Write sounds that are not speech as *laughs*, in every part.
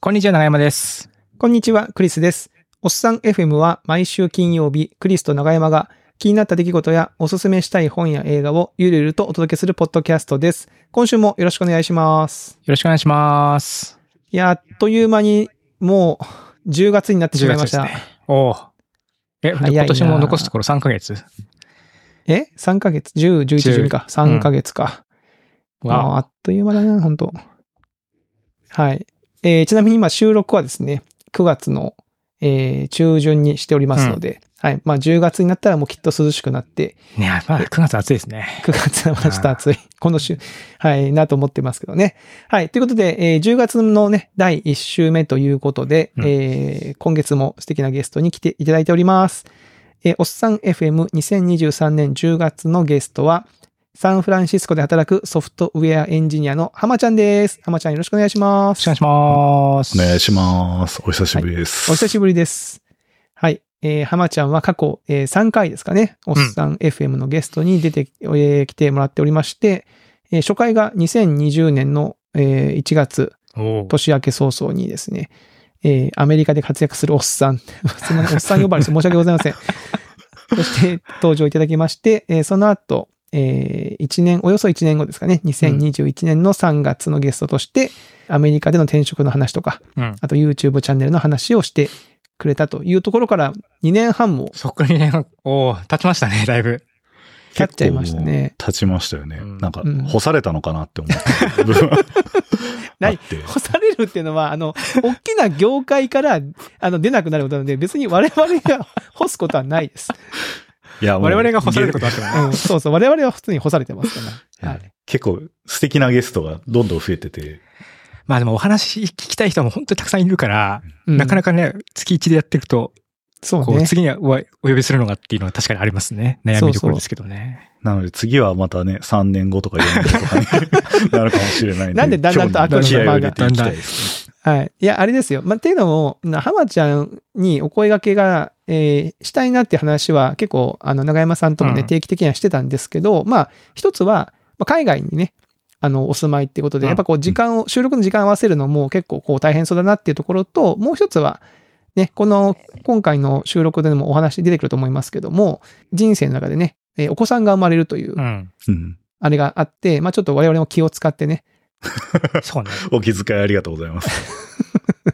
こんにちは、長山です。こんにちは、クリスです。おっさん FM は毎週金曜日、クリスと長山が気になった出来事やおすすめしたい本や映画をゆるゆるとお届けするポッドキャストです。今週もよろしくお願いします。よろしくお願いします。いや、あっという間にもう10月になってしまいました。10月ですおお。え、今年も残すところ3ヶ月？え ?3 ヶ月 ?10、11、12か。3ヶ月か。あわあっという間だな、本当はい。えーちなみに今収録はですね、9月の、えー中旬にしておりますので、はい。まあ10月になったらもうきっと涼しくなって、お。ねまだ9月暑いですね。9月はちょっと暑い。この週、はい、なと思ってますけどね。はい。ということで、えー10月のね、第1週目ということで、うんえー今月も素敵なゲストに来ていただいております。えーおっさん FM2023 年10月のゲストは、サンフランシスコで働くソフトウェアエンジニアの浜ちゃんです。浜ちゃんよろしくお願いします。よろしくお願いします。お願いします。お久しぶりです。お久しぶりです。はい。えー、浜ちゃんは過去、えー3回ですかね、おっさん FM のゲストに出て、えー来てもらっておりまして、えー初回が2020年の、えー1月、おお。年明け早々にですね、えーアメリカで活躍するおっさん、*laughs* すみません、おっさん呼ばれして申し訳ございません。そして登場いただきまして、えーその後、え1年、およそ1年後ですかね、2021年の3月のゲストとして、アメリカでの転職の話とか、うん。あと YouTube チャンネルの話をしてくれたというところから2年半もそこにね、おお、経ちましたね、だいぶ。経っちゃいましたね。立ちましたよね。うんなんかうん、干されたのかなって思った部分あ何って。干されるっていうのは、あの、大きな業界から、あの、出なくなることなので、別に我々が干すことはないです。いや、我々が干されることあってもね。うん、そうそう、我々は普通に干されてますから。はい。結構素敵なゲストがどんどん増えてて、まあでもお話聞きたい人も本当にたくさんいるから、うんなかなかね、月1でやっていくと、そうね。次にはおお呼びするのがっていうのは確かにありますね。悩みどころですけどね。なので次はまたね、3年後とか4年後とかに *laughs* なるかもしれないなんでだんだんと悪今日に気合を入の間がれていきたいですね。はい。いや、あれですよ。まあ、っていうのも、な浜ちゃんにお声掛けが、えーしたいなって話は結構、あの、長山さんともね、うん定期的にはしてたんですけど、まあ、一つは、まあ、海外にね、あの、お住まいってことで、うんやっぱこう、時間を、収録の時間を合わせるのも結構こう、大変そうだなっていうところと、もう一つは、ね、この、今回の収録でもお話出てくると思いますけども、人生の中でね、えーお子さんが生まれるという。あれがあって、まあちょっと我々も気を使ってね、*laughs* そうね。お気遣いありがとうございます。*laughs*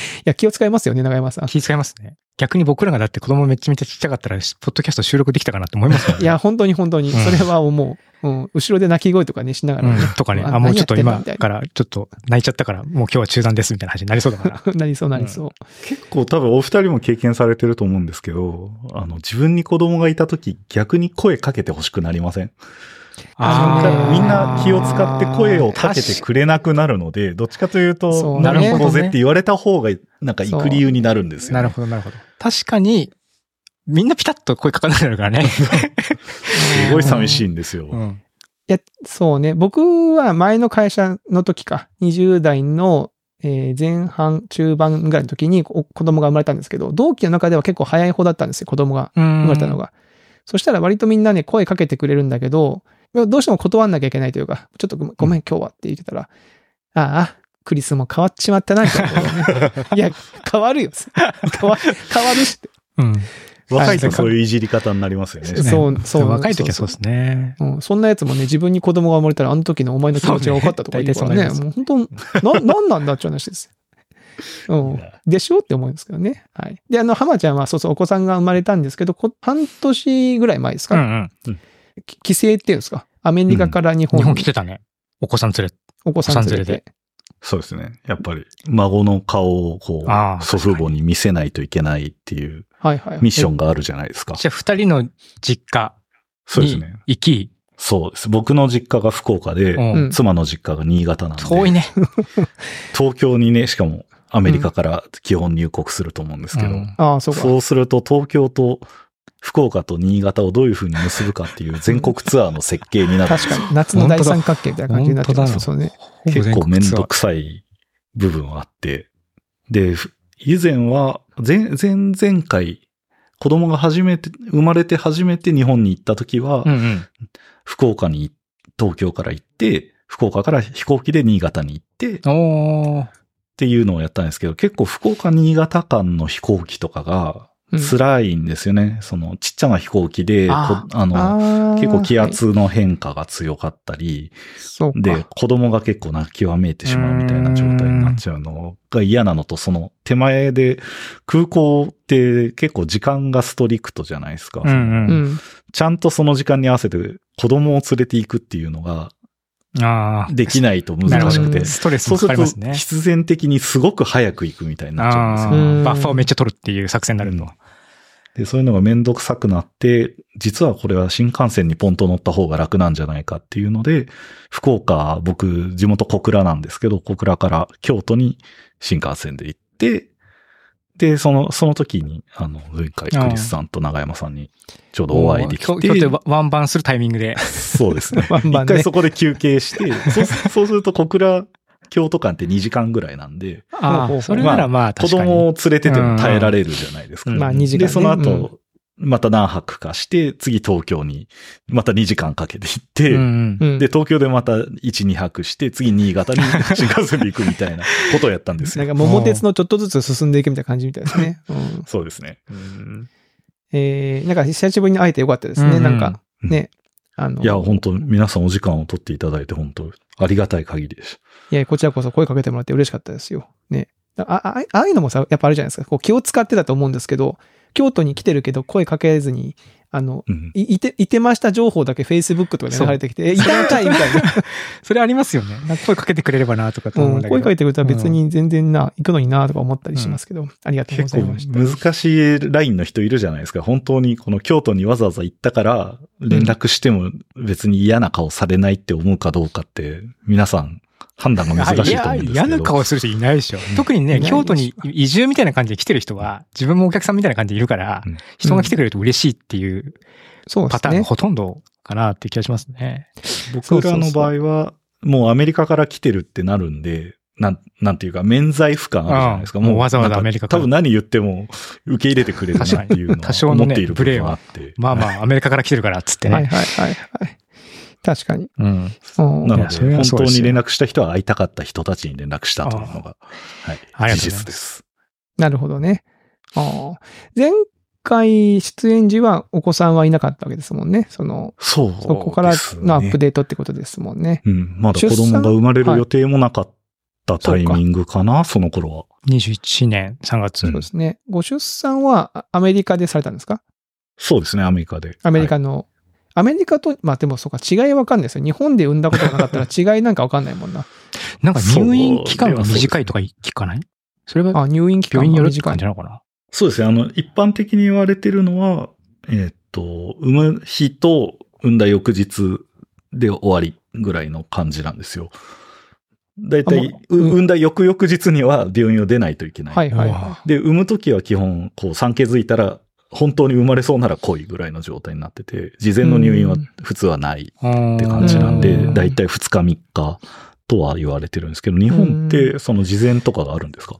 いや、気を使いますよね、長山さん。気遣いますね。逆に僕らがだって子供めちゃめちゃちっちゃかったら、ポッドキャスト収録できたかなって思いますもんね。いや、本当に本当に、うんそれは思う。うん。後ろで泣き声とかね、しながらね。うん、とかね、ああ、もうちょっと今から、ちょっと泣いちゃったから、もう今日は中断ですみたいな話になりそうだから。なりそうなりそう。結構多分お二人も経験されてると思うんですけど、あの、自分に子供がいた時逆に声かけてほしくなりません？みんな気を使って声をかけてくれなくなるので、どっちかというそと、うなるほどねぜって言われた方が、なんか行く理由になるんですよ、ね。なるほど、なるほど。確かに、みんなピタッと声かかなくなるからね。*laughs* すごい寂しいんですよ。うん。いや、そうね。僕は前の会社の時か、20代の、えー前半、中盤ぐらいの時にお子供が生まれたんですけど、同期の中では結構早い方だったんですよ、子供が生生まれたのが。そしたら割とみんなね、声かけてくれるんだけど、どうしても断んなきゃいけないというか、ちょっとごめん今日はって言ってたら、ああ、クリスも変わっちまったな、みたいな。*laughs* いや、変わるよ。変わ変わるしって。うん。若いとそういういじり方になりますよね。そうそう若い時はそうですね。うん、そんなやつもね、自分に子供が生まれたら、あの時のお前の気持ちが分かったとか言うからね、もう本当、な、なんなんだって話ですよ。うん。でしょって思うんですけどね。はい。で、あの、浜ちゃんは、そうそう、お子さんが生まれたんですけど、こ半年ぐらい前ですか、うんうん。き帰省っていうんですか？アメリカから日本日に本来てたね。お子さん連れ。お子さん連れお子さん連れて。そうですね。やっぱり、孫の顔をこう、祖父母に見せないといけないっていうはいはい。ミッションがあるじゃないですか。じゃあ、二人の実家にそうですね。行き、そうです。僕の実家が福岡で、うんうん妻の実家が新潟なんで、遠いね。*laughs* 東京にね、しかもアメリカから基本入国すると思うんですけど、うんああ、そうか。そうすると東京と福岡と新潟をどういう風に結ぶかっていう全国ツアーの設計になる確かに。夏の大三角形みたいな感じになってます。本そうね。結構めんどくくさい部分はあって。で、ふ以前は、前、前々回、子供が初めて、生まれて初めて日本に行った時は、うんうん。福岡に、東京から行って、福岡から飛行機で新潟に行って。っていうのをやったんですけど、結構福岡新潟間の飛行機とかがうん辛いんですよね。そのちっちゃな飛行機で、あの、結構気はい圧の変化が強かったり、そうか。で、子供が結構泣きわめいてしまうみたいな状態になっちゃうのが嫌なのと、その手前で空港って結構時間がストリクトじゃないですか。うんう。うんん。ちゃんとその時間に合わせて子供を連れて行くっていうのがああ。できないと。難しくて。ストレスもかかりますね。必然的にすごく早く行くみたいになっちゃうんですよ。バッファーをめっちゃ取るっていう作戦になるの。で、そういうのがめんどくさくなって、実はこれは新幹線にポンと乗った方が楽なんじゃないかっていうので、福岡、僕、地元小倉なんですけど、小倉から京都に新幹線で行って、で、その、その時に、あの、前回、クリスさんと長山さんにちょうどお会いでき今日今日て、でワンバンするタイミングで。そうですね。*laughs* ワンバンね一回そこで休憩して、そうすると小倉、京都間って2時間ぐらいなんで、ああ、それならまあ子確かに。供を連れてても耐えられるじゃないですか。うんまあ2時間、ね。で、そのうん後、また何泊かして、次東京に、また2時間かけて行って、うんうんで、東京でまた1、2泊して、次新潟に新幹線で行くみたいな *laughs* ことをやったんですよ。なんか桃鉄のちょっとずつ進んでいくみたいな感じみたいですね。うん、そうですね。うんえー、なんか久しぶりに会えてよかったですね。うんなんか、ね。あの、いや、本当皆さんお時間を取っていただいて、本当ありがたい限りです。いや、こちらこそ声かけてもらって嬉しかったですよ。ね。あ、ああいうのもさ、やっぱあるじゃないですか。こう気を使ってたと思うんですけど、京都に来てるけど声かけずに、あの、うんいいて、いてました情報だけ Facebook とかで流れてきて、え、いたんかいみたいな。*laughs* それありますよね。声かけてくれればなとかと思ううんん、だけど。声かけてくれたら別に全然な、行くのになとか思ったりしますけど、ありがとうございました。難しいラインの人いるじゃないですか。本当にこの京都にわざわざ行ったから、連絡しても別に嫌な顔されないって思うかどうかって、皆さん判断が難しいと思うんですけど。いや嫌な顔する人いないでしょ。特にね、京都に移住みたいな感じで来てる人は、自分もお客さんみたいな感じでいるからうん、人が来てくれると嬉しいっていう。パターンがほとんどかなって気がしますね。僕らの場合は、もうアメリカから来てるってなるんで、なん、なんていうか、免罪符感あるじゃないですか。ああもうわざわざアメリカから多分何言っても受け入れてくれるなっていうの多少のねは思っている部分はあって。まあまあ、アメリカから来てるからっつってはいね。はいはいはい。確かに。うん。うんないので、本当に連絡した人は会いたかった人たちに連絡したというのが、はい、事実です。なるほどね。ああ前回出演時はお子さんはいなかったわけですもんね。その、そね。そこからのアップデートってことですもんね。うん、まだ子供が生まれる予定もなかったタイミングかな、その頃は。21年3月。そうですね。ご出産はあアメリカでされたんですか？そうですね、アメリカで。アメリカはいの、アメリカと、まあでもそうか、違いわかんないですよ。日本で産んだことがなかったら違いなんかわかんないもんな。*laughs* なんか入院期間が短いとか聞かないそれはあ、入院期間病院によるってが短い感じ。なのかな？そうですね。あの、一般的に言われてるのは、えーっと、産む日と産んだ翌日で終わりぐらいの感じなんですよ。だいたい産んだ翌々日には病院を出ないといけない。はいはいはうわで、産むときは基本、こう、産気づいたら、本当に生まれそうなら来いぐらいの状態になってて、事前の入院は普通はないっって感じなんでうん、だいたい2日3日とは言われてるんですけど、日本ってその事前とかがあるんですか？い。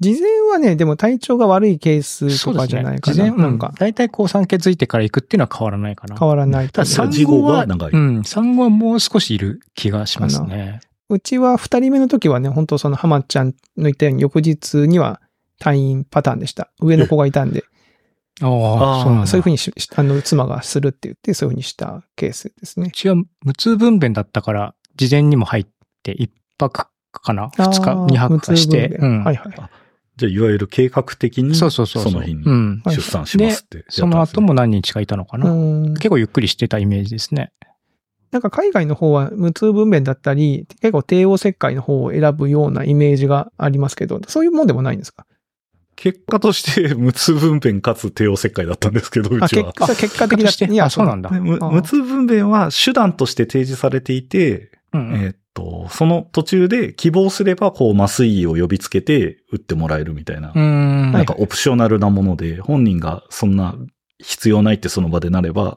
事前はね、でも体調が悪いケースとかじゃない。か事前、な。ななんんか、大体こう産気づいてから行くっていうのは変わらないかな。変わらないとただ。産事後後は、が長いうん、産後はもう少しいる気がしますね。うちは二人目の時はね、本当その浜ちゃんの言ったように翌日には退院パターンでした。上の子がいたんで、ああそうなんだ。そういうふうにし、あの、妻がするって言って、そういうふうにしたケースですねう。ちは無痛分娩だったから、事前にも入って、一泊かな？二日、二泊かして、うんはいはい。じゃあ、いわゆる計画的に、そうそうそうそう。その日に出産しますってその後も何日かいたのかな？うん結構ゆっくりしてたイメージですね。なんか海外の方は無痛分娩だったり、結構帝王切開の方を選ぶようなイメージがありますけど、そういうもんでもないんですか？結果として無痛分娩かつ帝王切開だったんですけど、うあ、ちは。結果、結果的だとしていやあそうなんだ。で無痛分娩は手段として提示されていて、うんえーっと、その途中で希望すれば、こう、麻酔を呼びつけて打ってもらえるみたいな、うん。なんかオプショナルなもので、本人がそんな必要ないってその場でなれば、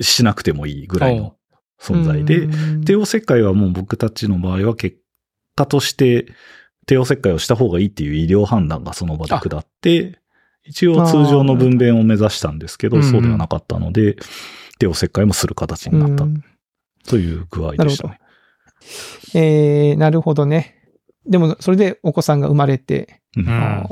しなくてもいいぐらいの存在で、うん。帝王切開はもう僕たちの場合は結果として帝王切開をした方がいいっていう医療判断がその場で下って、一応通常の分娩を目指したんですけど、そうではなかったので、帝王切開もする形になった。うんという具合でしたね。えー、なるほどね。でも、それでお子さんが生まれて、うん。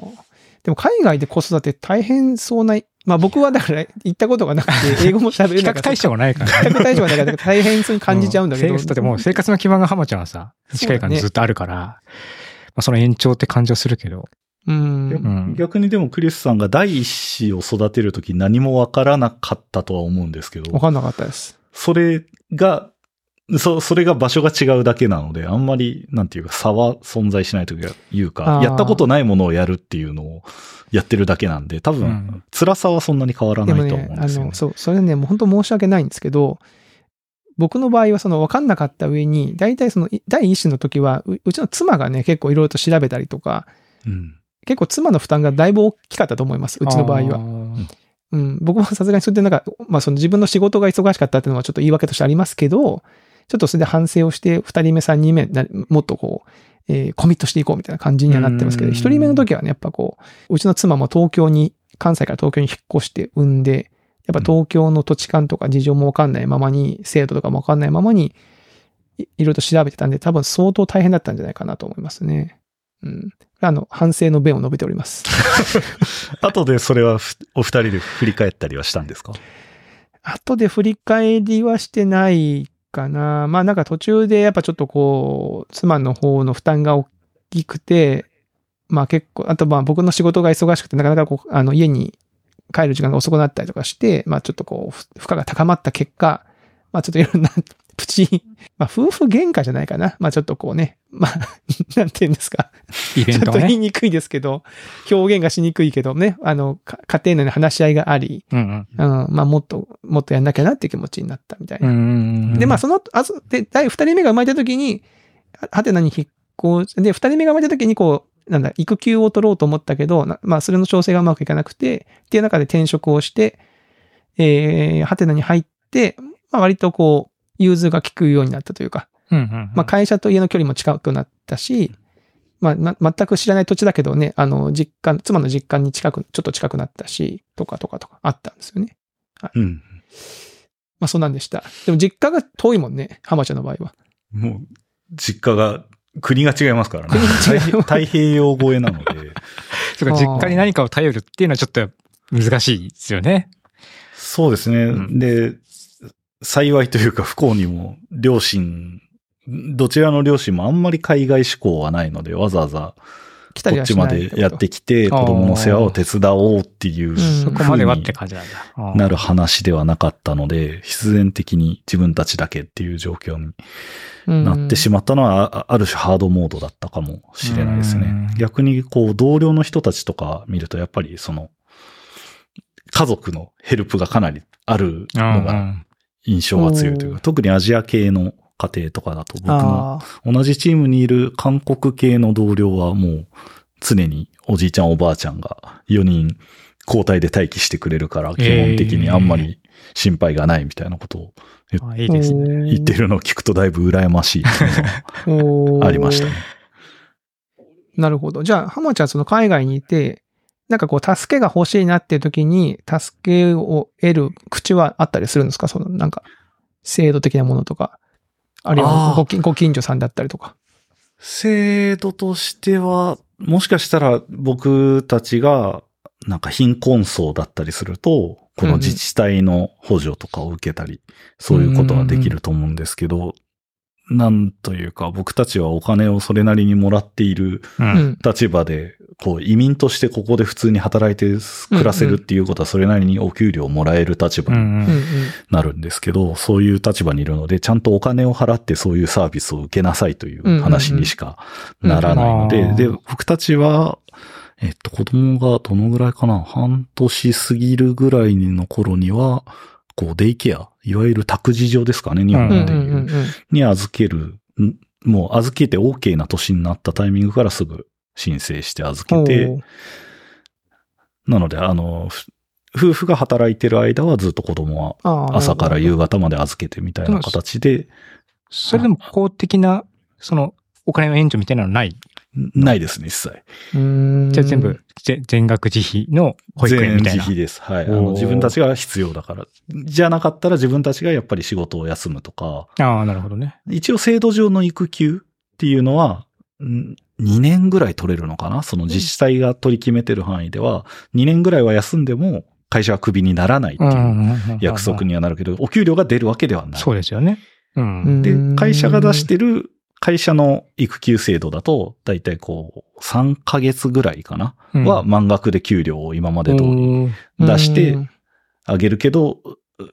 でも海外で子育て大変そうな、まあ僕はだから行ったことがなくて、*laughs* 英語も喋れ比較なかった。対象がないから。比較対象がないから大変そうに感じちゃうんだけど。生だってもう生活の基盤が浜ちゃんはさ、近い感じずっとあるから、まあその延長って感じはするけど。うん。ん逆にでもクリスさんが第一子を育てるとき何もわからなかったとは思うんですけど、わかんなかったです。それが、そ、それが場所が違うだけなので、あんまり、なんていうか、差は存在しないというあか、ーやったことないものをやるっていうのをやってるだけなんで、多分、うん辛さはそんなに変わらないと思うん、ですよ、ねの、そう、それね、もう本当申し訳ないんですけど、僕の場合はその分かんなかった上に、大体そのい第一子の時は、ううちの妻がね、結構いろいろと調べたりとか、うん。結構妻の負担がだいぶ大きかったと思います、うちの場合は。は。うん、僕もさすがにそれでなんか、まあその自分の仕事が忙しかったっていうのはちょっと言い訳としてありますけど、ちょっとそれで反省をして、二人目、三人目な、もっとこう、えーコミットしていこうみたいな感じにはなってますけど、うん一人目の時はね、やっぱこう、うちの妻も東京に、関西から東京に引っ越して産んで、やっぱ東京の土地勘とか事情もわかんないままに、制度とかもわかんないままに、いいろいろと調べてたんで、多分相当大変だったんじゃないかなと思いますね。うん。あの、反省の弁を述べております。*laughs* 後でそれはふお二人で振り返ったりはしたんですか？後で振り返りはしてないかな。まあなんか途中でやっぱちょっとこう、妻の方の負担が大きくて、まあ結構、あとまあ僕の仕事が忙しくてなかなかこう、あの家に帰る時間が遅くなったりとかして、まあちょっとこう、ふ負荷が高まった結果、まあちょっといろんなプチ、*laughs* まあ夫婦喧嘩じゃないかな。まあちょっとこうね、まあ、なんて言うんですか。イベンちょっと。言いにくいですけど、表現がしにくいけどね、あの、か家庭内の話し合いがあり、うんうん。うん、まあもっと、もっとやんなきゃなっていう気持ちになったみたいな。んで、まあその後、あそで、第二人目が生まれた時に、ははてなに引っ越し、で、二人目が生まれた時にこう、なんだ、育休を取ろうと思ったけど、なまあそれの調整がうまくいかなくて、っていう中で転職をして、えー、はてなに入って、まあ割とこう、融通が利くようになったというか、うんうん。まあ会社と家の距離も近くなったし、まあ、ま、全く知らない土地だけどね、あの、実家、妻の実家に近く、ちょっと近くなったし、とかとかとかあったんですよね。うん。まあそうなんでした。でも実家が遠いもんね、浜ちゃんの場合は。もう、実家が、国が違いますからね。太平洋越えなので。*laughs* そうか、実家に何かを頼るっていうのはちょっと難しいですよね。そうですね。うんで、幸いというか不幸にも、両親、どちらの両親もあんまり海外志向はないので、わざわざ来たりはこっちまでやってきて、子供の世話を手伝おうっていう、ん。そこまではって感じなんだ。なる話ではなかったので、必然的に自分たちだけっていう状況になってしままったのは、あある種ハードモードだったかもしれないですね。うん。逆にこう、同僚の人たちとか見ると、やっぱりその、家族のヘルプがかなりあるのが印象が強いというおか、特にアジア系の家庭とかだと僕もあ同じチームにいる韓国系の同僚はもう常におじいちゃんおばあちゃんが4人交代で待機してくれるから、基本的にあんまり心配がないみたいなことを。言ってるのを聞くとだいぶ羨ましいっていうのありましたね。*laughs* なるほど。じゃあ、浜ちゃんその海外にいて、なんかこう、助けが欲しいなっていう時に、助けを得る口はあったりするんですか？その、なんか、制度的なものとか。あるいはご近、ご近所さんだったりとか。制度としては、もしかしたら僕たちが、なんか貧困層だったりすると、この自治体の補助とかを受けたり、そういうことができると思うんですけど、なんというか、僕たちはお金をそれなりにもらっている。立場で、こう移民としてここで普通に働いて暮らせるっていうことはそれなりにお給料もらえる立場に。なるんですけど、そういう立場にいるので、ちゃんとお金を払ってそういうサービスを受けなさいという話にしかならないので、で、僕たちは、えっと、子供がどのぐらいかな半年過ぎるぐらいの頃には、こう、デイケア、いわゆる託児所ですかね、日本うんでいう。に預ける、んもう預けて OK な年になったタイミングからすぐ申請して預けて、なので、あの、ふ夫婦が働いてる間はずっと子供は朝から夕方まで預けてみたいな形で、それでも公的な、その、お金の援助みたいなのない？ないですね、一切。じゃあ全部、ぜ全額自費の保育園全みたいな？自費です。はい。あの、自分たちが必要だから。じゃなかったら自分たちがやっぱり仕事を休むとか、ああ、なるほどね。一応制度上の育休っていうのは、ん2年ぐらい取れるのかな？その自治体が取り決めてる範囲では、2年ぐらいは休んでも会社はクビにならないっていう約束にはなるけど、お給料が出るわけではない。そうですよね。で、会社が出してる会社の育休制度だと、だいたいこう、3ヶ月ぐらいかな、うん。は満額で給料を今まで通りうん出してうん。あげるけど、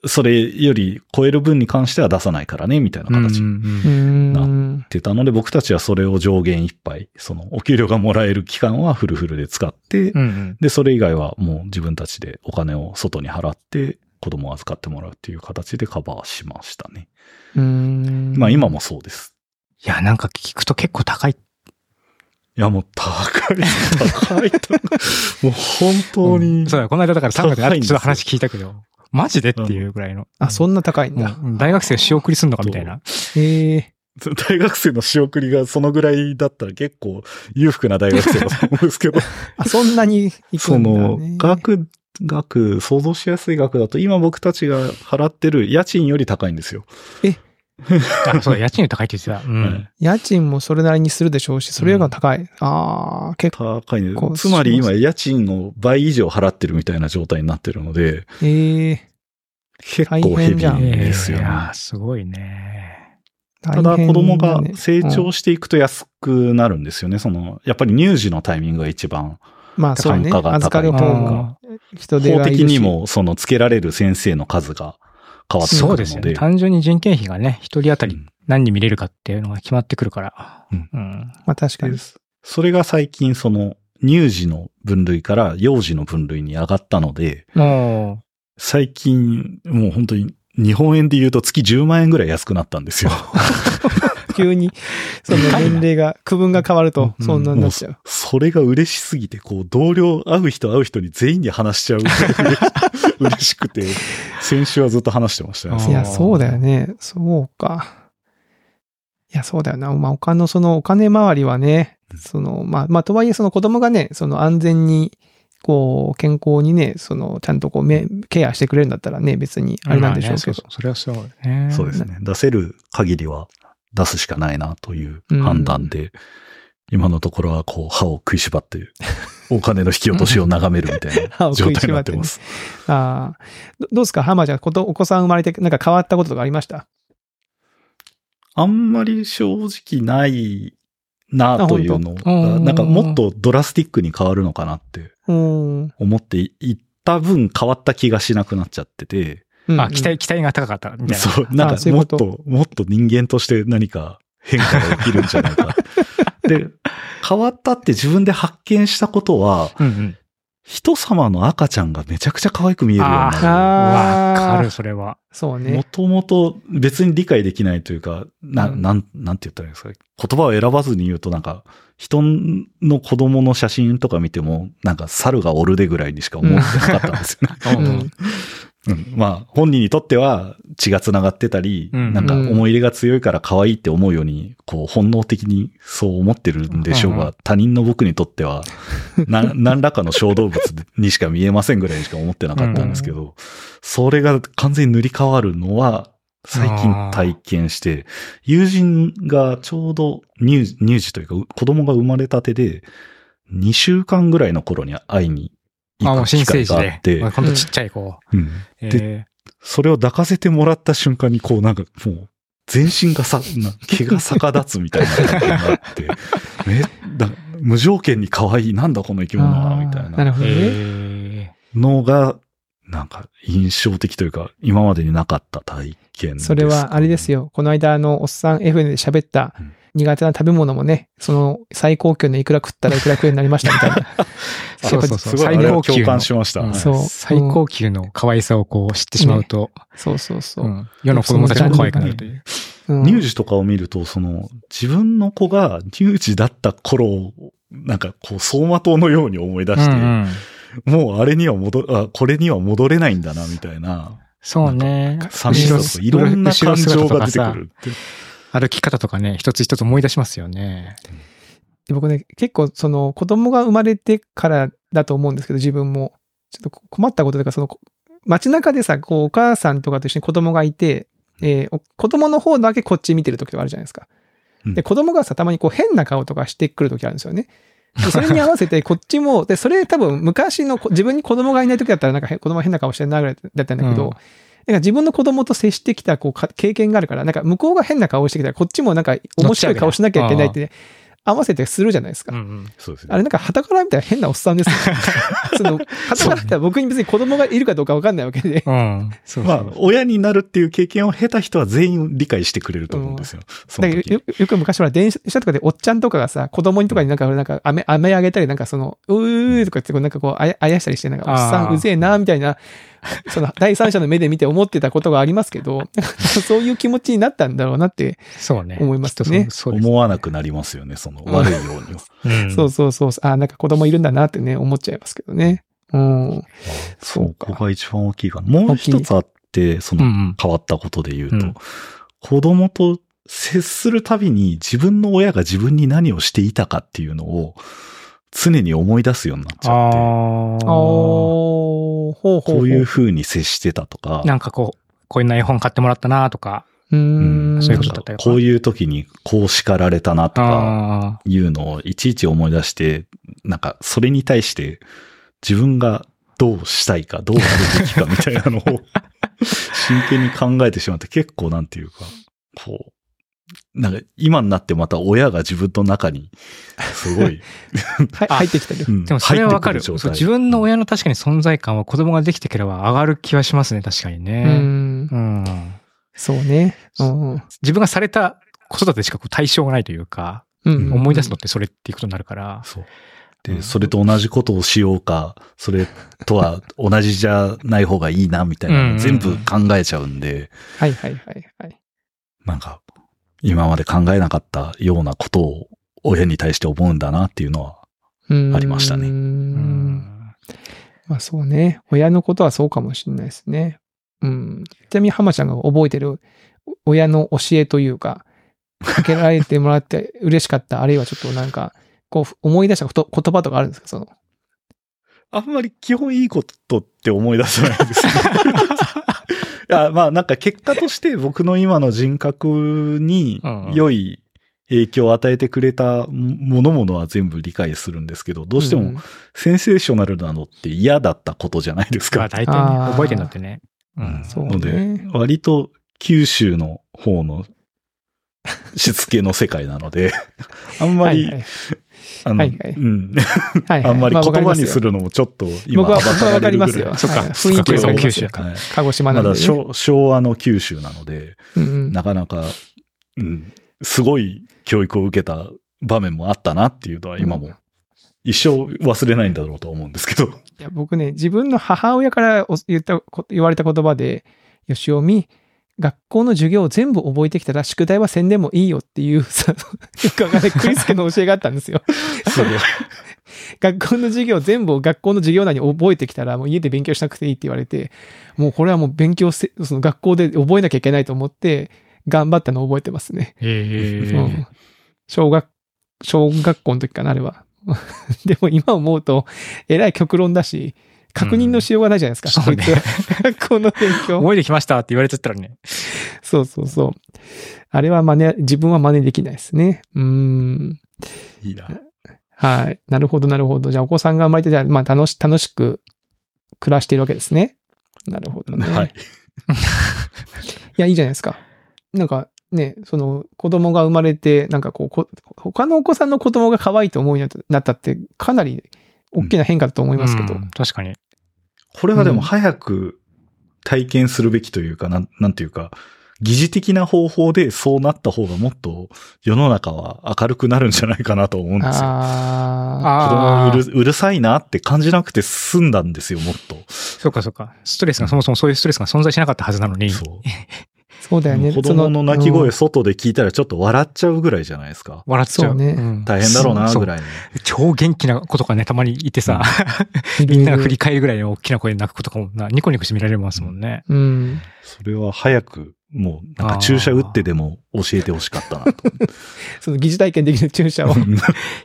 それより超える分に関しては出さないからね、みたいな形になっうん。てたので、僕たちはそれを上限いっぱい、その、お給料がもらえる期間はフルフルで使って、うんうんで、それ以外はもう自分たちでお金を外に払って、子供を預かってもらうっていう形でカバーしましたね。うん。まあ今もそうです。いや、なんか聞くと結構高い。いや、もう高い、*laughs* 高い。もう本当に。そうだ、この間だから3月でちょっと話聞いたけど、マジでっていうぐらいの。あ、そんな高いんだ。大学生が仕送りすんのかみたいな。へえ。*laughs* 大学生の仕送りがそのぐらいだったら結構裕福な大学生だと思うんですけど、*laughs* あ、そんなに行くそんだのね。、額、額、想像しやすい額だと今僕たちが払ってる家賃より高いんですよ。*laughs* あ、そうだ、家賃より高いって言ってた。*laughs* うはいん。家賃もそれなりにするでしょうし、それよりが高い。ああ、結構。高いねこう。つまり今家賃を倍以上払ってるみたいな状態になってるので、ええ結構ヘビーですよね。いや、すごいね。ただ子供が成うん長していくと安くなるんですよね。その、やっぱり乳児のタイミングが一番、まあそうね。単価が預かる方高いとが人手法。的にもそのつけられる先生の数が変わってくるので。そうですよね。単純に人件費がね、一人当たりうん何人見れるかっていうのが決まってくるから。うんうん。まあ確かにで。すそれが最近その乳児の分類から幼児の分類に上がったので、も最近もう本当に日本円で言うと月10万円ぐらい安くなったんですよ。*laughs* 急に、*laughs* その年齢が、区分が変わると、うんそんなになっちゃう。それが嬉しすぎて、こう同僚、会う人会う人に全員に話しちゃう *laughs* 嬉しくて、先週はずっと話してましたね。あいや、そうだよね。そうか。いや、そうだよな。まあ、お金の、そのお金回りはね、その、まあ、まあ、とはいえ、その子供がね、その安全に、こう、健康にね、その、ちゃんとこう、めケアしてくれるんだったらね、別に、あれなんでしょうけどまあね。そうそうそれはそうね。そうですね。出せる限りは出すしかないなという判断で、今のところはこう歯を食いしばって、*laughs* お金の引き落としを眺めるみたいな *laughs* 状態になっててます。ああ。どどうですか？ハマちゃん、こと、お子さん生まれて、なんか変わったこととかありました？あんまり正直ないなというのが、なんかもっとドラスティックに変わるのかなってうん。思っていった分変わった気がしなくなっちゃってて、うんあ、期待、期待が高かったみたいな。そう、なんあかもっと、もっと人間として何か変化が起きるんじゃないか。*laughs* で、変わったって自分で発見したことは、うんうん。人様の赤ちゃんがめちゃくちゃ可愛く見えるようになる。わかる、それは。そうねも。ともと別に理解できないというか、な、うんなん、なんて言ったらいいんですか言葉を選ばずに言うとなんか、人の子供の写真とか見ても、なんか猿がおるでぐらいにしか思ってなかったんですよね。うん *laughs* うん。まあ、本人にとっては血が繋がってたり、うん。なんか思い入れが強いから可愛いって思うように、こう本能的にそう思ってるんでしょうが、うん。うん他人の僕にとっては、な、*laughs* 何らかの小動物にしか見えませんぐらいにしか思ってなかったんですけど、それが完全に塗り替わるのは、最近体験して、友人がちょうど乳乳児というか、う子供が生まれたてで、2週間ぐらいの頃に会いにあ、もう新生児で。があほんとちっちゃい子。うん。えそれを抱かせてもらった瞬間に、こうなんかもう、全身がさ、な毛が逆立つみたいな感じになって、*laughs* めだ無条件に可愛い、なんだこの生き物は、みたいな。なるほどね。えのが、なんか印象的というか、今までになかった体験です、それはあれです。よ。この間、あの、おっさん FN で喋ったうん苦手な食べ物もね、その最高級のいくら食ったらいくら食えになりましたみたいな。*laughs* そうそうそう最高級の共感しました。うんそう最高級の可愛さをこう知ってしまうと、そうそうそうう。ん世の子供たちも可愛くなるという。うん乳児とかを見ると、その、自分の子が乳児だった頃を、なんかこう、走馬灯のように思い出して、うんうんもうあれには戻、あ、これには戻れないんだな、みたいな。そうね。寂しさといろんな感情が出てくるって。歩き方とかね、一つ一つ思い出しますよね。で僕ね、結構その子供が生まれてからだと思うんですけど、自分も。ちょっと困ったこととか、その街中でさ、こうお母さんとかと一緒に子供がいて、えーお子供の方だけこっち見てる時とかあるじゃないですか。うんで、子供がさ、たまにこう変な顔とかしてくる時あるんですよね。でそれに合わせて、こっちも、で、それ多分昔のこ自分に子供がいない時だったらなんかへ子供が変な顔してるなぐらいだったんだけど、うん。なんか自分の子供と接してきたこうか経験があるから、なんか向こうが変な顔してきたら、こっちもなんか面白い顔しなきゃいけないって、合わせてするじゃないですか。うんうん。そうですね。あれなんか、旗から見たら変なおっさんですよ。*laughs* その、旗から見たら僕に別に子供がいるかどうかわかんないわけで。うん。そうまあ親になるっていう経験を経た人は全員理解してくれると思うんですよ。その時だからよよく昔ほら、電車とかでおっちゃんとかがさ、子供にとかになんか、なんか、飴、飴あげたり、なんかその、うーとか言ってこう、なんかこう、あや、あやしたりして、なんか、おっさんうぜえな、みたいな、*laughs* その、第三者の目で見て思ってたことがありますけど、*laughs* そういう気持ちになったんだろうなって、そうね。思いますねそうそうです思わなくなりますよね、その悪いようには。うんそうそうそう、あーなんか子供いるんだなってね、思っちゃいますけどね。うん。そうかここが一番大きいかな。もう一つあって、そのうんうん。変わったことで言うと、うん子供と接するたびに自分の親が自分に何をしていたかっていうのを常に思い出すようになっちゃって、ああ。ほうほうほう。こういう風に接してたとか、なんかこう、こういうな絵本買ってもらったなとか。うんん。そういうことだったりとかこういう時にこう叱られたなとか、あいうのをいちいち思い出して、なんかそれに対して自分がどうしたいか、どうあるべきかみたいなのを真剣に考えてしまって結構なんていうか、こう、なんか今になってまた親が自分の中にすごい、*laughs* はい入ってきてる。うんでもそれはわかる。そう自分の親の確かに存在感は子供ができてくれば上がる気はしますね、確かにうね。ん。うん。そうね。うん。自分がされた子育てしかこう対象がないというか、うん。思い出すのってそれっていうことになるから。そう。うで、んそれと同じことをしようか、それとは同じじゃない方がいいな、みたいな全部考えちゃうんで、はいはいはいはい。なんか、今まで考えなかったようなことを親に対して思うんだなっていうのは、うんありましたね。まあそうね。親のことはそうかもしれないですね。うん。ちなみに浜ちゃんが覚えてるお親の教えというか、かけられてもらって嬉しかった、*laughs* あるいはちょっとなんか、こう思い出したこと言葉とかあるんですか？その。あんまり基本いいことって思い出せないです。い *laughs* や、まあなんか結果として *laughs* 僕の今の人格にうん良い影響を与えてくれたものものは全部理解するんですけど、どうしてんもセンセーショナルなのって嫌だったことじゃないですか。まあ大体ね覚えてるんだってね。ううんん。そうのでね、割と九州の方のしつけの世界なので、*laughs* あんまり、はいはい。あの、はいはい。うん、はいはい。*laughs* あんまりまあ言葉にするのもちょっと今僕は、僕はわかりますよ。はそっかはい。雰囲気は九州。い。鹿児島なまんで、ね。だ昭昭和の九州なので、うんうん。なかなか、うん、すごい教育を受けた場面もあったなっていうのは今も一生忘れないんだろうと思うんですけど。いや僕ね、自分の母親からお言ったこ、言われた言葉で、よしおみ、学校の授業を全部覚えてきたら宿題はせんでもいいよっていう *laughs* さ、よくわかんないクリスケの教えがあったんですよ。*laughs* すごい。*laughs* 学校の授業全部学校の授業内に覚えてきたらもう家で勉強しなくていいって言われて、もうこれはもう勉強せ、その学校で覚えなきゃいけないと思って、頑張ったのを覚えてますね。へえ。うん小学、小学校の時かな、あれは。でも今思うと、えらい極論だし、確認のしようがないじゃないですか。そうねこいつは学校の勉強。覚えてきましたって言われちゃったらね。そうそうそう。あれは真似、自分は真似できないですね。うーん。いいな。はい。なるほど、なるほど。じゃあ、お子さんが生まれて、じゃあ、まあ、楽し、楽しく暮らしているわけですね。なるほどね。はい。いや、いいじゃないですか。なんかね、その子供が生まれて、なんかこうこ、他のお子さんの子供が可愛いと思うようになったって、かなり大きな変化だと思いますけど。うん確かに。これはでも早く体験するべきというか、なん、なんていうか、疑似的な方法でそうなった方がもっと世の中は明るくなるんじゃないかなと思うんですよ。あああ。子供うるうるさいなって感じなくて済んだんですよ、もっと。そうかそうか。ストレスが、そもそもそういうストレスが存在しなかったはずなのに。そう。あ、そうだよね。子供の泣きそ声外で聞いたらちょっと笑っちゃうぐらいじゃないですか。笑っちゃう。そうねん大変だろうな、ぐらいの。超元気な子とかね、たまにいてさ、の *laughs* みんなが振り返るぐらいの大きな声で泣く子とかもな、ニコニコして見られますもんね。うん。それは早く、もう、なんか注射打ってでも教えてほしかったなと。*laughs* その疑似体験できる注射を。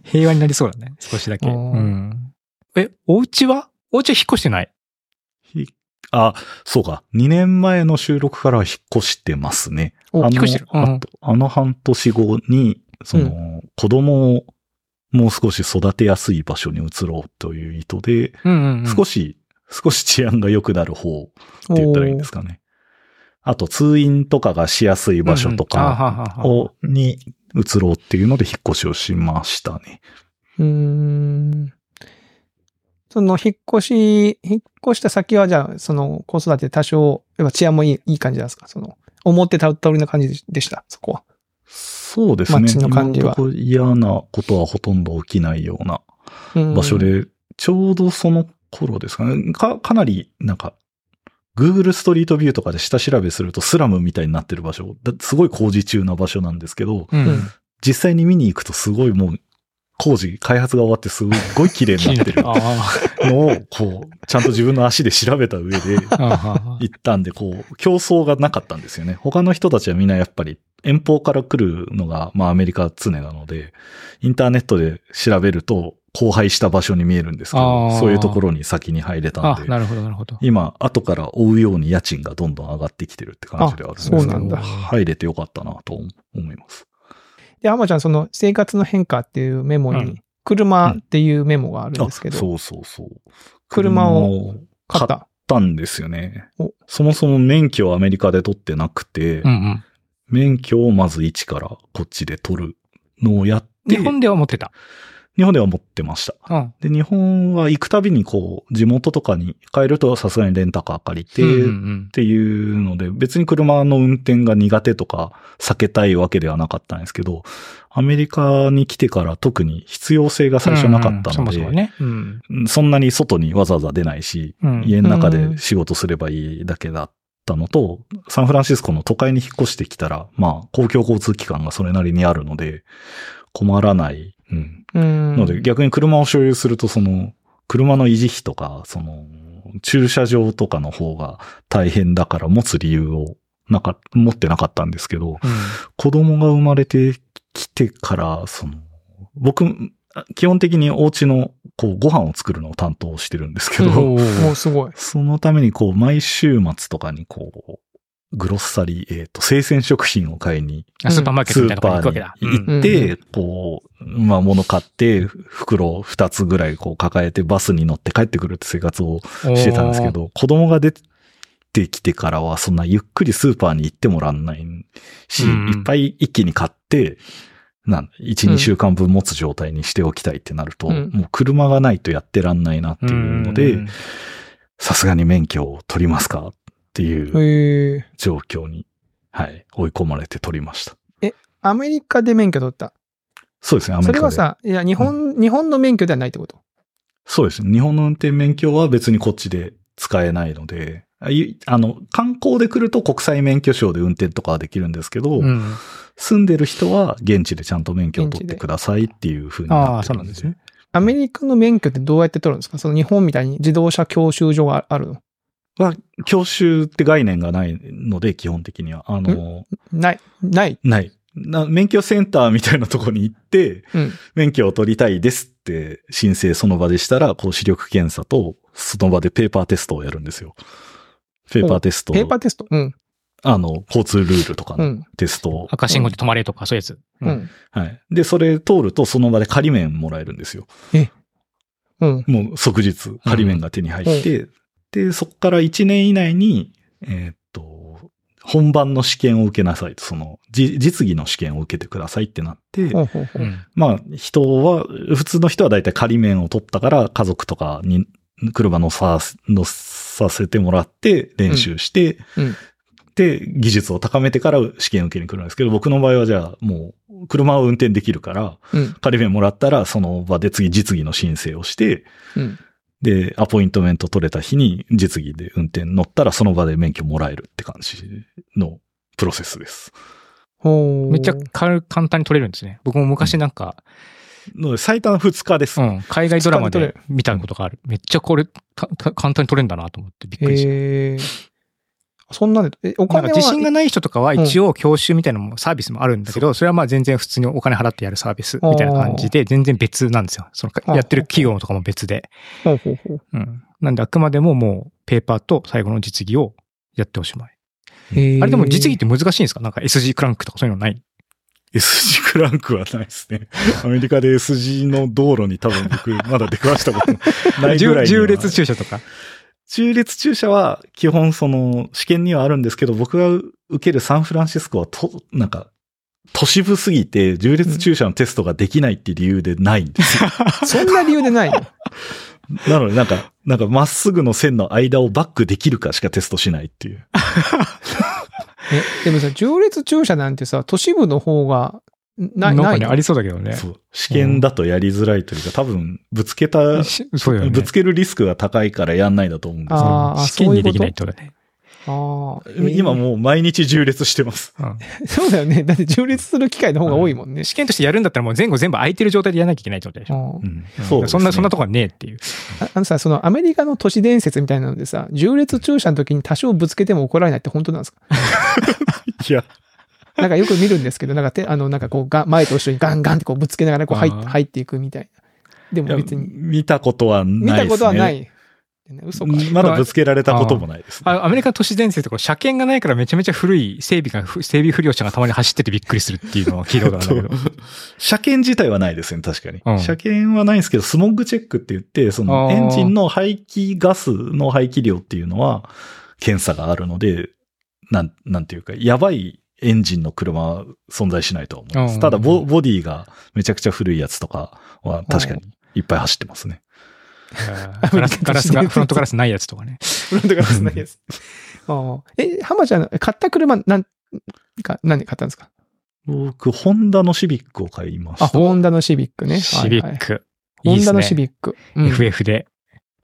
平和になりそうだね。少しだけ。うん。え、お家は？お家は引っ越してない？ひあ、そうか。2年前の収録からは引っ越してますね。おあの引っ越してるうんあとあの半年後にその、子供をもう少し育てやすい場所に移ろうという意図で、うんうんうん。少し、少し治安が良くなる方って言ったらいいんですかね。あと、通院とかがしやすい場所とかを、に移ろうっていうので引っ越しをしましたね。うーん。その、引っ越し、引っ越した先は、じゃあ、その、子育て多少、やっぱ治安もいい、いい感じなんですか？その、思ってた通りの感じでした、そこは。そうですね。街の感じは嫌なことはほとんど起きないようなうん場所。で、ちょうどその頃ですかね。か、かなり、なんか、Google ストリートビューとかで下調べするとスラムみたいになってる場所、だすごい工事中な場所なんですけど、うん。うん実際に見に行くとすごいもう、工事、開発が終わってすごい綺麗になってる *laughs* あのを、こう、ちゃんと自分の足で調べた上で行ったんで、こう、競争がなかったんですよね。他の人たちはみんなやっぱり遠方から来るのが、まあアメリカは常なので、インターネットで調べると荒廃した場所に見えるんですけあど、ーそういうところに先に入れたあんで、なるほど、なるほど。今、後から追うように家賃がどんどん上がってきてるって感じではあるんですけど、入れてよかったなと思います。で、浜ちゃん、その、生活の変化っていうメモにうん、車っていうメモがあるんあですけど、そうそうそう。車をを買った。たんですよねお。そもそも免許をアメリカで取ってなくて、うんうん。免許をまず一からこっちで取るのをやって、日本では持ってた。日本では持ってました。うん。で、日本は行くたびにこう、地元とかに帰るとさすがにレンタカー借りて、っんていうので、別に車の運転が苦手とか避けたいわけではなかったんですけど、アメリカに来てから特に必要性が最初なかったので。そんなに外にわざわざ出ないし、うん家の中で仕事すればいいだけだったのと、サンフランシスコの都会に引っ越してきたら、まあ、公共交通機関がそれなりにあるので、困らない。うん。うん。ので、逆に車を所有すると、その、車の維持費とか、その、駐車場とかの方が大変だから持つ理由を、なんか、持ってなかったんですけど、うん子供が生まれてきてから、その、僕、基本的にお家の、こう、ご飯を作るのを担当してるんですけど、すごい。そのために、こう、毎週末とかに、こう、グロッサリー、えっ、と、生鮮食品を買いに、あスーパーマーケッストみたいなとこに行くわけだ。ーに行って、こう、まあ、物買って、袋2つぐらいこう抱えてバスに乗って帰ってくるって生活をうんしてたんですけ。ど、子供が出てきてからは、そんなゆっくりスーパーに行ってもらんないし、うんいっぱい一気に買って、なん1、うん2週間分持つ状態にしておきたいってなると、うん。もう車がないとやってらんないなっていうので、うん。さすがに免許を取りますかっていう。状況に、はい、追い込まれて取りました。アメリカで免許取った？そうですね、アメリカで。それはさ、いや、日本、日本の免許ではないってこと？そうですね。日本の運転免許は別にこっちで使えないので、あの、観光で来ると国際免許証で運転とかはできるんですけど、うん。住んでる人は現地でちゃんと免許を取ってくださいっていう風になってるああ、そうなんですね。。アメリカの免許ってどうやって取るんですか？その日本みたいに自動車教習所があるの？は、教習って概念がないので、基本的には。あの、ない、ない？ない。な免許センターみたいなとこに行って、うん。免許を取りたいですって申請その場でしたら、こう視力検査と、その場でペーパーテストをやるんですよ。ペーパーテスト。ペーパーテスト？うん。あの、交通ルールとかのうん。テストを。赤信号で止まれとか、そういうやつ。う。ん。はい。で、それ通るとその場で仮免もらえるんですよ。うん。もう即日仮免が手に入って、で、そこから1年以内に、えーっと、本番の試験を受けなさいと、その、じ実技の試験を受けてくださいってなって、ほう。まあ、人は、普通の人はだいたい仮免を取ったから、家族とかに車乗さ、乗させてもらって練習して、うんで、技術を高めてから試験を受けに来るんですけど、僕の場合はじゃあもう、車を運転できるから、うん。仮免もらったら、その場で次実技の申請をして、うん。で、アポイントメント取れた日に実技で運転乗ったら、その場で免許もらえるって感じのプロセスです。めっちゃ軽簡単に取れるんですね。僕も昔なんか、ので、最短2日です。うん、海外ドラマでで見たことがある。めっちゃこれ、簡単に取れるんだなと思ってびっくりした。そんなんで、え、お金はなんか自信がない人とかは一応教習みたいなのもサービスもあるんだけど、それはまあ全然普通にお金払ってやるサービスみたいな感じで、全然別なんですよ。そのやってる企業とかも別で。ほうほうほう。うん。なんであくまでももうペーパーと最後の実技をやっておしまい。あれでも実技って難しいんですか？なんか SG クランクとかそういうのない？S 字クランクはないですね。*laughs* アメリカで S 字の道路に多分僕、まだ出くわしたことないぐらいには。*laughs* 重列駐車とか？中列駐車は基本その試験にはあるんですけど、僕が受けるサンフランシスコはと、なんか、都市部すぎて、重列駐車のテストができないっていう理由でないんですよ。*laughs* そんな理由でないの？*laughs* なので、なんか、なんかまっすぐの線の間をバックできるかしかテストしないっていう。*laughs* え、でもさ、重列駐車なんてさ、都市部の方が、な、なんかね、ありそうだけどね。そう。試験だとやりづらいというか、多分、ぶつけた、しそうだよね。ぶつけるリスクが高いからやんないだと思うんですけど。あー試験にできないってことだね。ああ。え今もう毎日重列してます。うん *laughs* そうだよね。だって重列する機会の方が多いもんね。試験としてやるんだったらもう前後全部空いてる状態でやらなきゃいけないってことでしょ。うんうんそうねそんな、そんなとこはねえっていう。ああのさ、そのアメリカの都市伝説みたいなのでさ、重列駐車の時に多少ぶつけても怒られないって本当なんですか？*laughs* いや、なんかよく見るんですけど、なんかて、あの、なんかこう、が前と後ろにガンガンってこうぶつけながらこう入入っていくみたいな。でも別に、見たことはない。見たことはない。嘘か。まだぶつけられたこともないです、ね。あアメリカの都市伝説とか車検がないからめちゃめちゃ古い整備が、ふ整備不良者がたまに走っててびっくりするっていうのは聞いたことあるけど。*laughs* 車検自体はないですね、確かに。うん車検はないんですけど、スモッグチェックって言って、そのエンジンの排気ガスの排気量っていうのは、検査があるので、なん、なんていうか、やばいエンジンの車は存在しないとは思いまうんす。ただボ、ボディがめちゃくちゃ古いやつとかは確かにいっぱい走ってますね。*laughs* ガラス、ガラスが、フロントガラスないやつとかね。フロントガラスないです。*laughs* あーえ、浜ちゃん、買った車、なん、か、何で買ったんですか？僕、ホンダのシビックを買いました。あ、ホンダのシビックね。シビはいはいック。いいホンダの。シビック。うん FF で。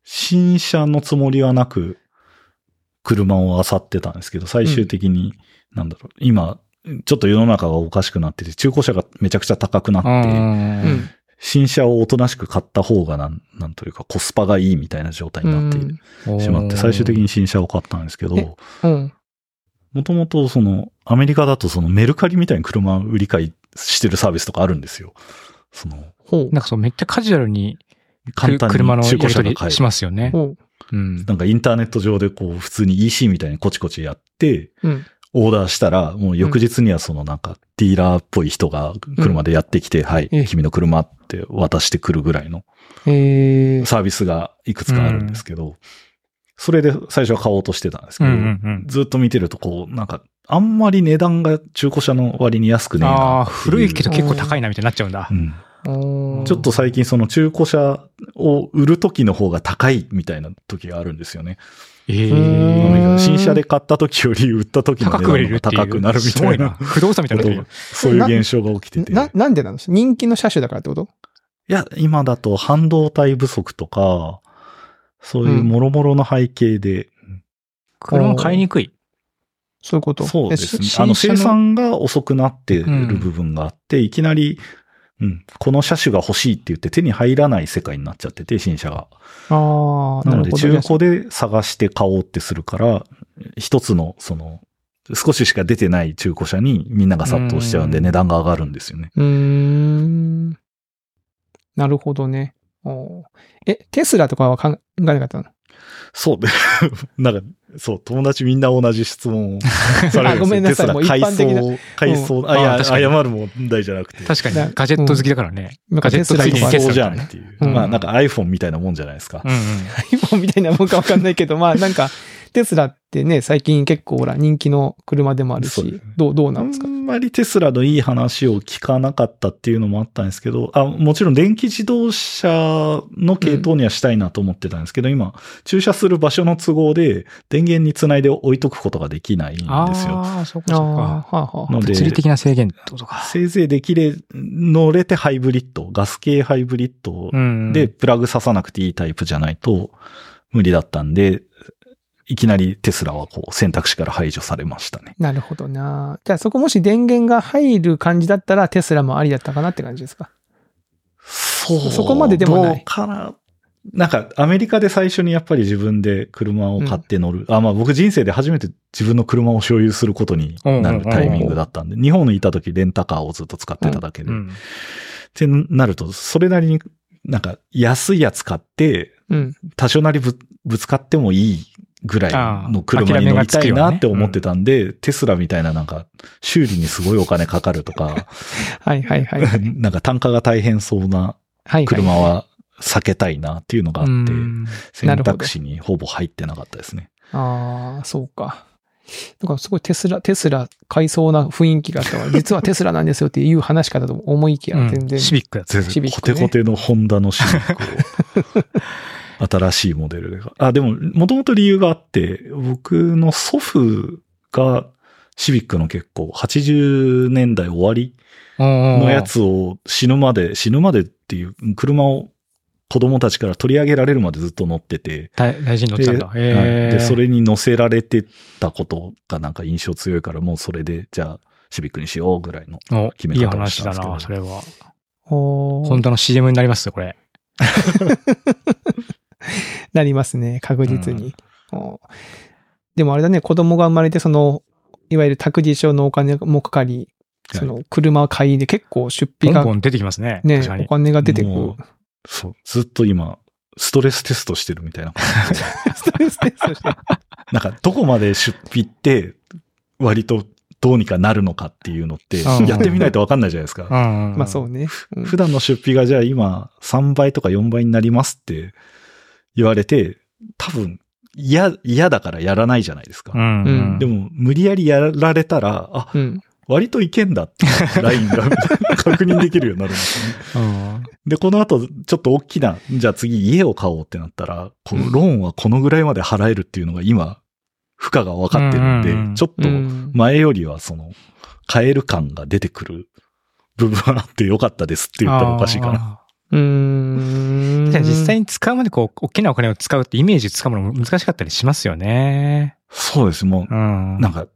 新車のつもりはなく、車を漁ってたんですけど、最終的に、なんだろう、今、ちょっと世の中がおかしくなってて、中古車がめちゃくちゃ高くなう。って。新車をおとなしく買った方がなん、なんというかコスパがいいみたいな状態になってしまって、最終的に新車を買ったんですけえど、うん。もともとその、アメリカだとそのメルカリみたいに車売り買いしてるサービスとかあるんですよ。その。なんかそう、めっちゃカジュアルに、簡単に車のや中り取り古車が買えるし。ますよね。ほう。うん。なんかインターネット上でこう普通に EC みたいにコチコチやって、うん。オーダーしたら、もう翌日にはそのなんかディーラーっぽい人が車でやってきて、はいええ、君の車って渡してくるぐらいのえー、サービスがいくつかあるんですけど、それで最初は買おうとしてたんですけど、うんうんうん。ずっと見てるとこう、なんか、あんまり値段が中古車の割に安くねえな古いけど結構高いなみたいになっちゃうんだう。ん。ちょっと最近その中古車を売る時の方が高いみたいな時があるんですよね。ええうん新車で買った時より売った時の高値。段が高くなるみたいな。不動産みたいにな。そういう現象が起きてて。いな、なんでなの人気の車種だからってこと？や、今だと半導体不足とか、そういう諸々の背景で、車買いにくい。そういうこと？そうですねあの、生産が遅くなってる部分があって、いきなり、うん、この車種が欲しいって言って手に入らない世界になっちゃってて、新車が。ああ、なので。中古で探して買おうってするから、一つの、その、少ししか出てない中古車にみんなが殺到しちゃうんでうん値段が上がるんですよね。うーん。なるほどね。え、テスラとかは考えなかったの？そうで、*laughs* なんか、そう、友達みんな同じ質問をされるんですよ。*laughs* あごめんなさい。もう一般的な。改装、改装、うんあ、いや、謝る問題じゃなくて。確かだに、ガジェット好きだからね。ガジェットついでにそうじゃんっていう。うん。まあ、なんか iPhone みたいなもんじゃないですか。iPhone みたいなもんかわかんないけど、まあなんか、テスラってね、最近結構ほら人気の車でもあるしそうどう、どうあなんですか？んまりテスラのいい話を聞かなかったっていうのもあったんですけど、あ、もちろん電気自動車の系統にはしたいなと思ってたんですけど、今、駐車する場所の都合で電源につないで置いとくことができないんですよ。ああ、そうかそうか。ああ、はあ、はあ。ので物理的な制限ってことか。せいぜいできれ、乗れてハイブリッド、ガス系ハイブリッドうん。で、プラグ刺さなくていいタイプじゃないと無理だったんで、いきなりテスラはこう選択肢から排除されましたね。なるほどな。じゃあそこもし電源が入る感じだったらテスラもありだったかなって感じですか？そう。そこまででもないかな。なんか、アメリカで最初にやっぱり自分で車を買って乗る。あ、まあ僕人生で初めて自分の車を所有することになるタイミングだったんで、日本にいた時レンタカーをずっと使ってただけで。っうん。てなると、それなりになんか安いやつ買って、うん。多少なりぶぶつかってもいいぐらいの車に乗りたいなって思ってたんで、テスラみたいななんか修理にすごいお金かかるとか、はいはいはいはい。*laughs* なんか単価が大変そうなはいはい車は避けたいなっていうのがあって、うん選択肢にほぼ入ってなかったですね。ああ、そうか。だからすごいテスラ、テスラ買いそうな雰囲気があったわ。実はテスラなんですよっていう話かと思いきや、全然。シビックだった。コシビック、ね。テコテのホンダのシビックを、*laughs* 新しいモデルで。あ、でも、もともと理由があって、僕の祖父がシビックの結構80年代終わりののやつを死ぬまで、死ぬまでっていう、車を子供たちから取り上げられるまでずっと乗ってて、大大事に乗っでてたんだ。はいへーで、それに乗せられてたことがなんか印象強いから、もうそれで、じゃあ、シビックにしようぐらいの。お決めいい方をしたんですけど話だな、それは。ホンダの CM になりますよ、これ。*laughs* なりますね、確実に。でもあれだね、子供が生まれて、その、いわゆる託児所のお金もかかり、その車買いで結構出費がボンボン出てきますね。ねお。金が出てくもうそう、ずっと今、ストレステストしてるみたいな感じで。*laughs* ストレステストして。*laughs* なんか、どこまで出費って、割とどうにかなるのかっていうのって、うんやってみないとわかんないじゃないですか。うん。まあそうね。うん普段の出費がじゃあ今3倍とか4倍になりますって言われて、多分嫌、嫌だからやらないじゃないですか。うん。うんでも無理やりやられたら、あ、うん。割といけんだっていう *laughs* ラインが確認できるようになるんですよね。*laughs* うん。で、この後、ちょっと大きな、じゃあ次家を買おうってなったら、このローンはこのぐらいまで払えるっていうのが今、負荷が分かってるんで、うんうんうんちょっとうん前よりはその、買える感が出てくる部分はあってよかったですって言ったらおかしいかな。じゃあ実際に使うまでこう、大きなお金を使うってイメージつかむの難しかったりしますよね。そうです。もう、うん。なんか、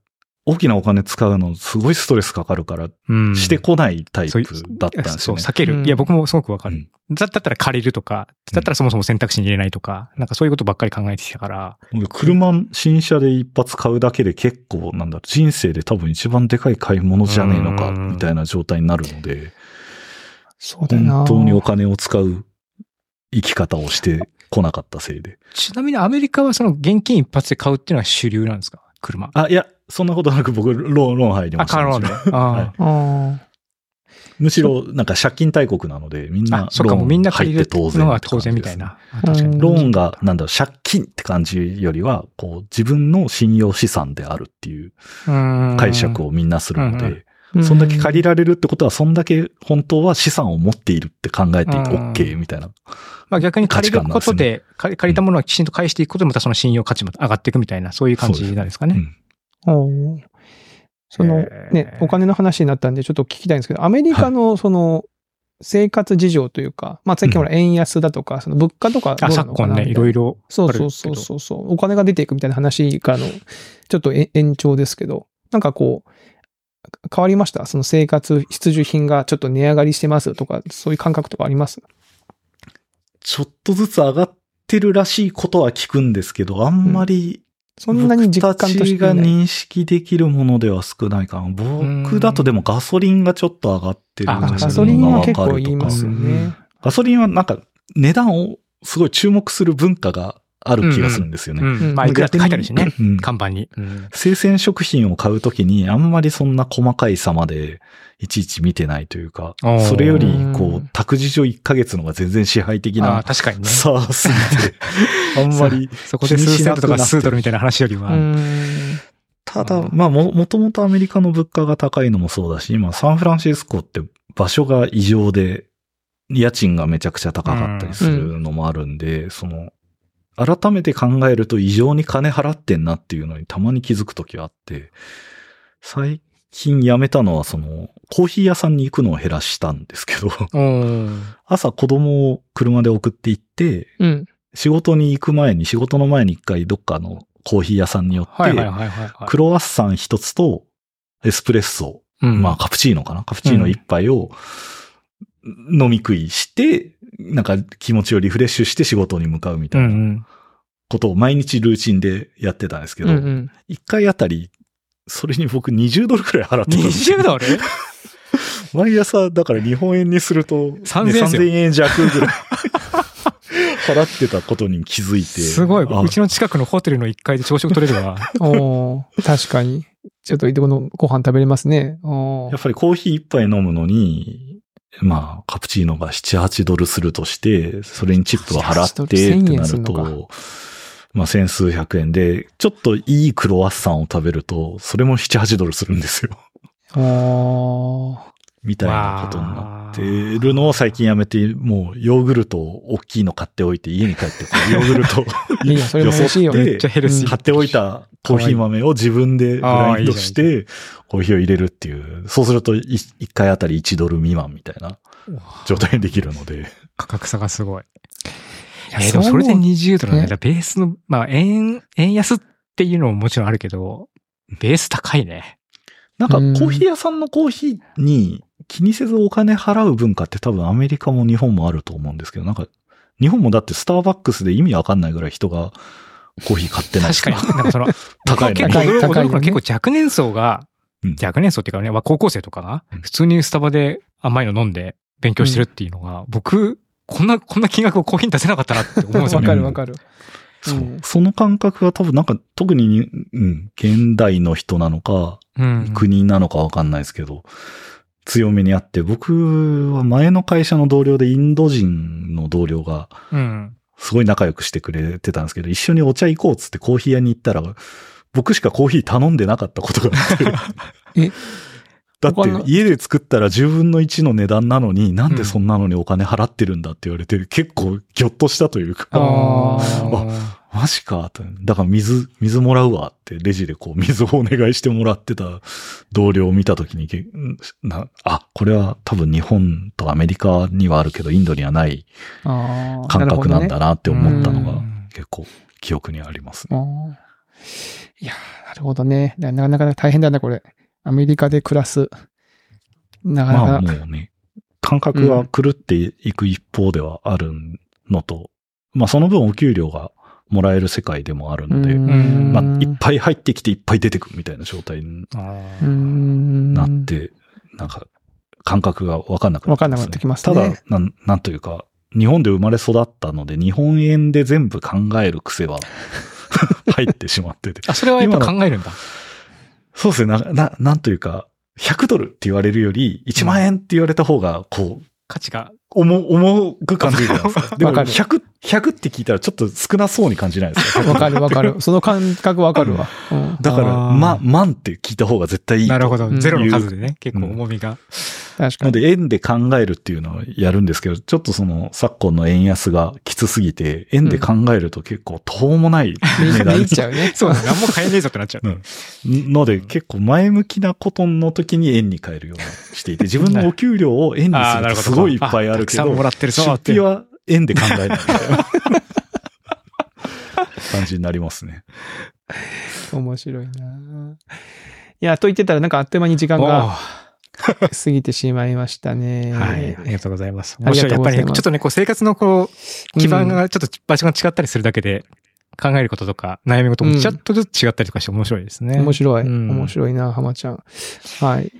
大きなお金使うのすごいストレスかかるから、うん、してこないタイプそうだったんですそう、よね。避ける。うんいや、僕もすごくわかるうん。だだったら借りるとか、だったらそもそも選択肢に入れないとか、なんかそういうことばっかり考えてきたから。僕車、新車で一発買うだけで結構、なんだろう、人生で多分一番でかい買い物じゃねえのか、うんみたいな状態になるので、そうだな。本当にお金を使う生き方をしてこなかったせいで。ちなみにアメリカはその現金一発で買うっていうのは主流なんですか？車。あ、いや、そんなことなく僕、ローン、ローン入りまあ、した。カローンで。むしろあはいああ。むしろ、なんか借金大国なので、みんなあ、、そっか、もうみんな借りて当然のが当然みたいな。ローンが、なんだろう、借金って感じよりは、こう、自分の信用資産であるっていう解釈を。をみんなするので、そんだけ借りられるってことは、そんだけ本当は資産を持っているって考えてうん。OK みたいな。まあ逆に借りることで、借りたものはきちんと返していくことで、またその信用価値も上がっていくみたいな、そういう感じなんですかね。うん。おー。そのね、お金の話になったんでちょっと聞きたいんですけど、アメリカのその生活事情というか、まあ最近ほら円安だとか、その物価とかどあ、うな昨今ね、のかなみたいな。いろいろ。そうそうそうそうそう。お金が出ていくみたいな話からの、ちょっとえ延長ですけど、なんかこう、変わりました？その生活必需品がちょっと値上がりしてますとか、そういう感覚とかあります？ちょっとずつ上がってるらしいことは聞くんですけど、あんまり、そんなに実感としてない。認識できるものでは少ないかな。僕だとでもガソリンがちょっと上がってるのガソリンは結構言いますよね。ガソリンはなんか値段をすごい注目する文化がある気がするんですよね。うん。まあ、いくらって書いてあるしね。うん看板に。うん生鮮食品を買うときにあんまりそんな細かい差までいちいち見てないというかそれよりうんこう、託児所1ヶ月のが全然支配的ああ、な確かにね。*laughs* 差すぎて、*laughs* あんまりそこで数セントとか数ドルみたいな話よりは。うん。ただ、まあも、もともとアメリカの物価が高いのもそうだし、今サンフランシスコって場所が異常で、家賃がめちゃくちゃ高かったりするのもあるんで、その、改めて考えると異常に金払ってんなっていうのにたまに気づくときあって、最近やめたのはその、コーヒー屋さんに行くのを減らしたんですけど、うん。朝子供を車で送って行って、うん。仕事に行く前に、仕事の前に一回どっかのコーヒー屋さんに寄って。クロワッサン一つとエスプレッソ、うんまあカプチーノかな？カプチーノ一杯を飲み食いして、なんか気持ちをリフレッシュして仕事に向かうみたいな。ことを毎日ルーチンでやってたんですけど、うんうん。一回あたり、それに僕20ドルくらい払ってたんですよ20ドル？*laughs* 毎朝、だから日本円にすると、3000円ですよ3000円弱ぐらい。*laughs* 払ってたことに気づいて。すごい。あうちの近くのホテルの1階で朝食取れるわ。*laughs* おー確かに。ちょっといとこのご飯食べれますね。やっぱりコーヒー一杯飲むのに、まあ、カプチーノが7、8ドルするとして、それにチップを払ってって1000円なると、まあ、千数百円で、ちょっといいクロワッサンを食べると、それも7、8ドルするんですよ。おーみたいなことになってるのを最近やめて、もうヨーグルトを大きいの買っておいて、家に帰って *laughs* ヨーグルトをいいや、それも美味しいよ。めっちゃヘルシー。買っておいたコーヒー豆を自分でグラインドして、コーヒーを入れるっていう、そうすると1回あたり1ドル未満みたいな状態にできるので、価格差がすごい。えーでもそれでう思う20ドルなん。ベースの、まあ、円、円安っていうのももちろんあるけど、ベース高いね。なんかコうんーヒー屋さんのコーヒーに気にせずお金払う文化って多分アメリカも日本もあると思うんですけど、なんか日本もだってスターバックスで意味わかんないぐらい人がコーヒー買ってない確かに。なんかその、*laughs* 高いの結構高いね結構若年層が、うん若年層っていうかね、まあ高校生とかがうん、普通にスタバで甘いの飲んで勉強してるっていうのが、僕、こんな、こんな金額をコーヒーに出せなかったなって思うんですよわね。かるわかる。そううんその感覚が多分なんか特に、うん、現代の人なのか、うん。国なのかわかんないですけど、強めにあって、僕は前の会社の同僚でインド人の同僚がうん。すごい仲良くしてくれてたんですけど、一緒にお茶行こうっつってコーヒー屋に行ったら、僕しかコーヒー頼んでなかったことがあって。*laughs* え？だって家で作ったら10分の1の値段なのに、なんでそんなのにお金払ってるんだって言われて、結構ギョッとしたというか、あーマジかと。だから水、水もらうわって、レジでこう水をお願いしてもらってた同僚を見たときにけな、あ、これは多分日本とアメリカにはあるけど、インドにはない感覚なんだなって思ったのがうん結構記憶にありますね。いやー、なるほどね。なかなか大変だね、これ。アメリカで暮らす。なかまあなか。もうね、感覚が狂っていく一方ではあるのと、まあその分お給料がもらえる世界でもあるので、うんまあいっぱい入ってきていっぱい出てくみたいな状態になって、なんか感覚がわかんなくなわかんなくなってきますねただ、なん、なんというか、日本で生まれ育ったので、日本円で全部考える癖は *laughs* 入ってしまってて。あ、それはやっぱ考えるんだ。そうですね、な、な、なんというか、100ドルって言われるより、1万円って言われた方が、こう、価値が。重、重く感じるじゃないですか。*laughs* でも、わかる100、100って聞いたらちょっと少なそうに感じないですか？*laughs* わかるわかる。その感覚わかるわ。うんだから、ま、万って聞いた方が絶対いいと。なるほどう。んゼロの数でね、結構重みが。確かに。なので、円で考えるっていうのをやるんですけど、ちょっとその、昨今の円安がきつすぎて、円で考えると結構途方もない値め段いっちゃうね。*laughs* そうだね。何も買えねえぞってなっちゃう。うんので、結構前向きなことの時に円に変えるようにしていて、自分のお給料を円にするとすごいいっぱいあるけどたくさんも、らってるぞ出って費は円で考えないみたいな感じになりますね。面白いな。いや、と言ってたらなんかあっという間に時間おがー過ぎてしまいましたね。はい。ありがとうございます。面白い。やっぱりね、ちょっとね、こう生活のこう、基盤がちょっと場所が違ったりするだけで、考えることとか、悩み事もちょっとずつ違ったりとかして面白いですね。面白い。うん面白いな、浜ちゃん。はい。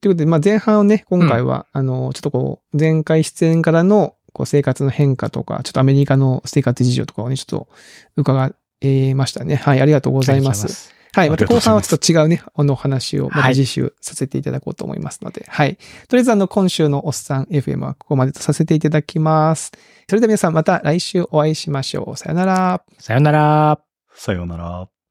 ということで、まあ、前半をね、今回は、あの、ちょっとこう、前回出演からの、こう、生活の変化とか、ちょっとアメリカの生活事情とかをね、ちょっと伺いましたね。はい、ありがとうございます。す。はい。また後半はちょっと違うね、あの話をまたはい次週させていただこうと思いますので、はい。とりあえずあの、今週のおっさん FM はここまでとさせていただきます。それでは皆さんまた来週お会いしましょう。さよなら。さよなら。さようなら。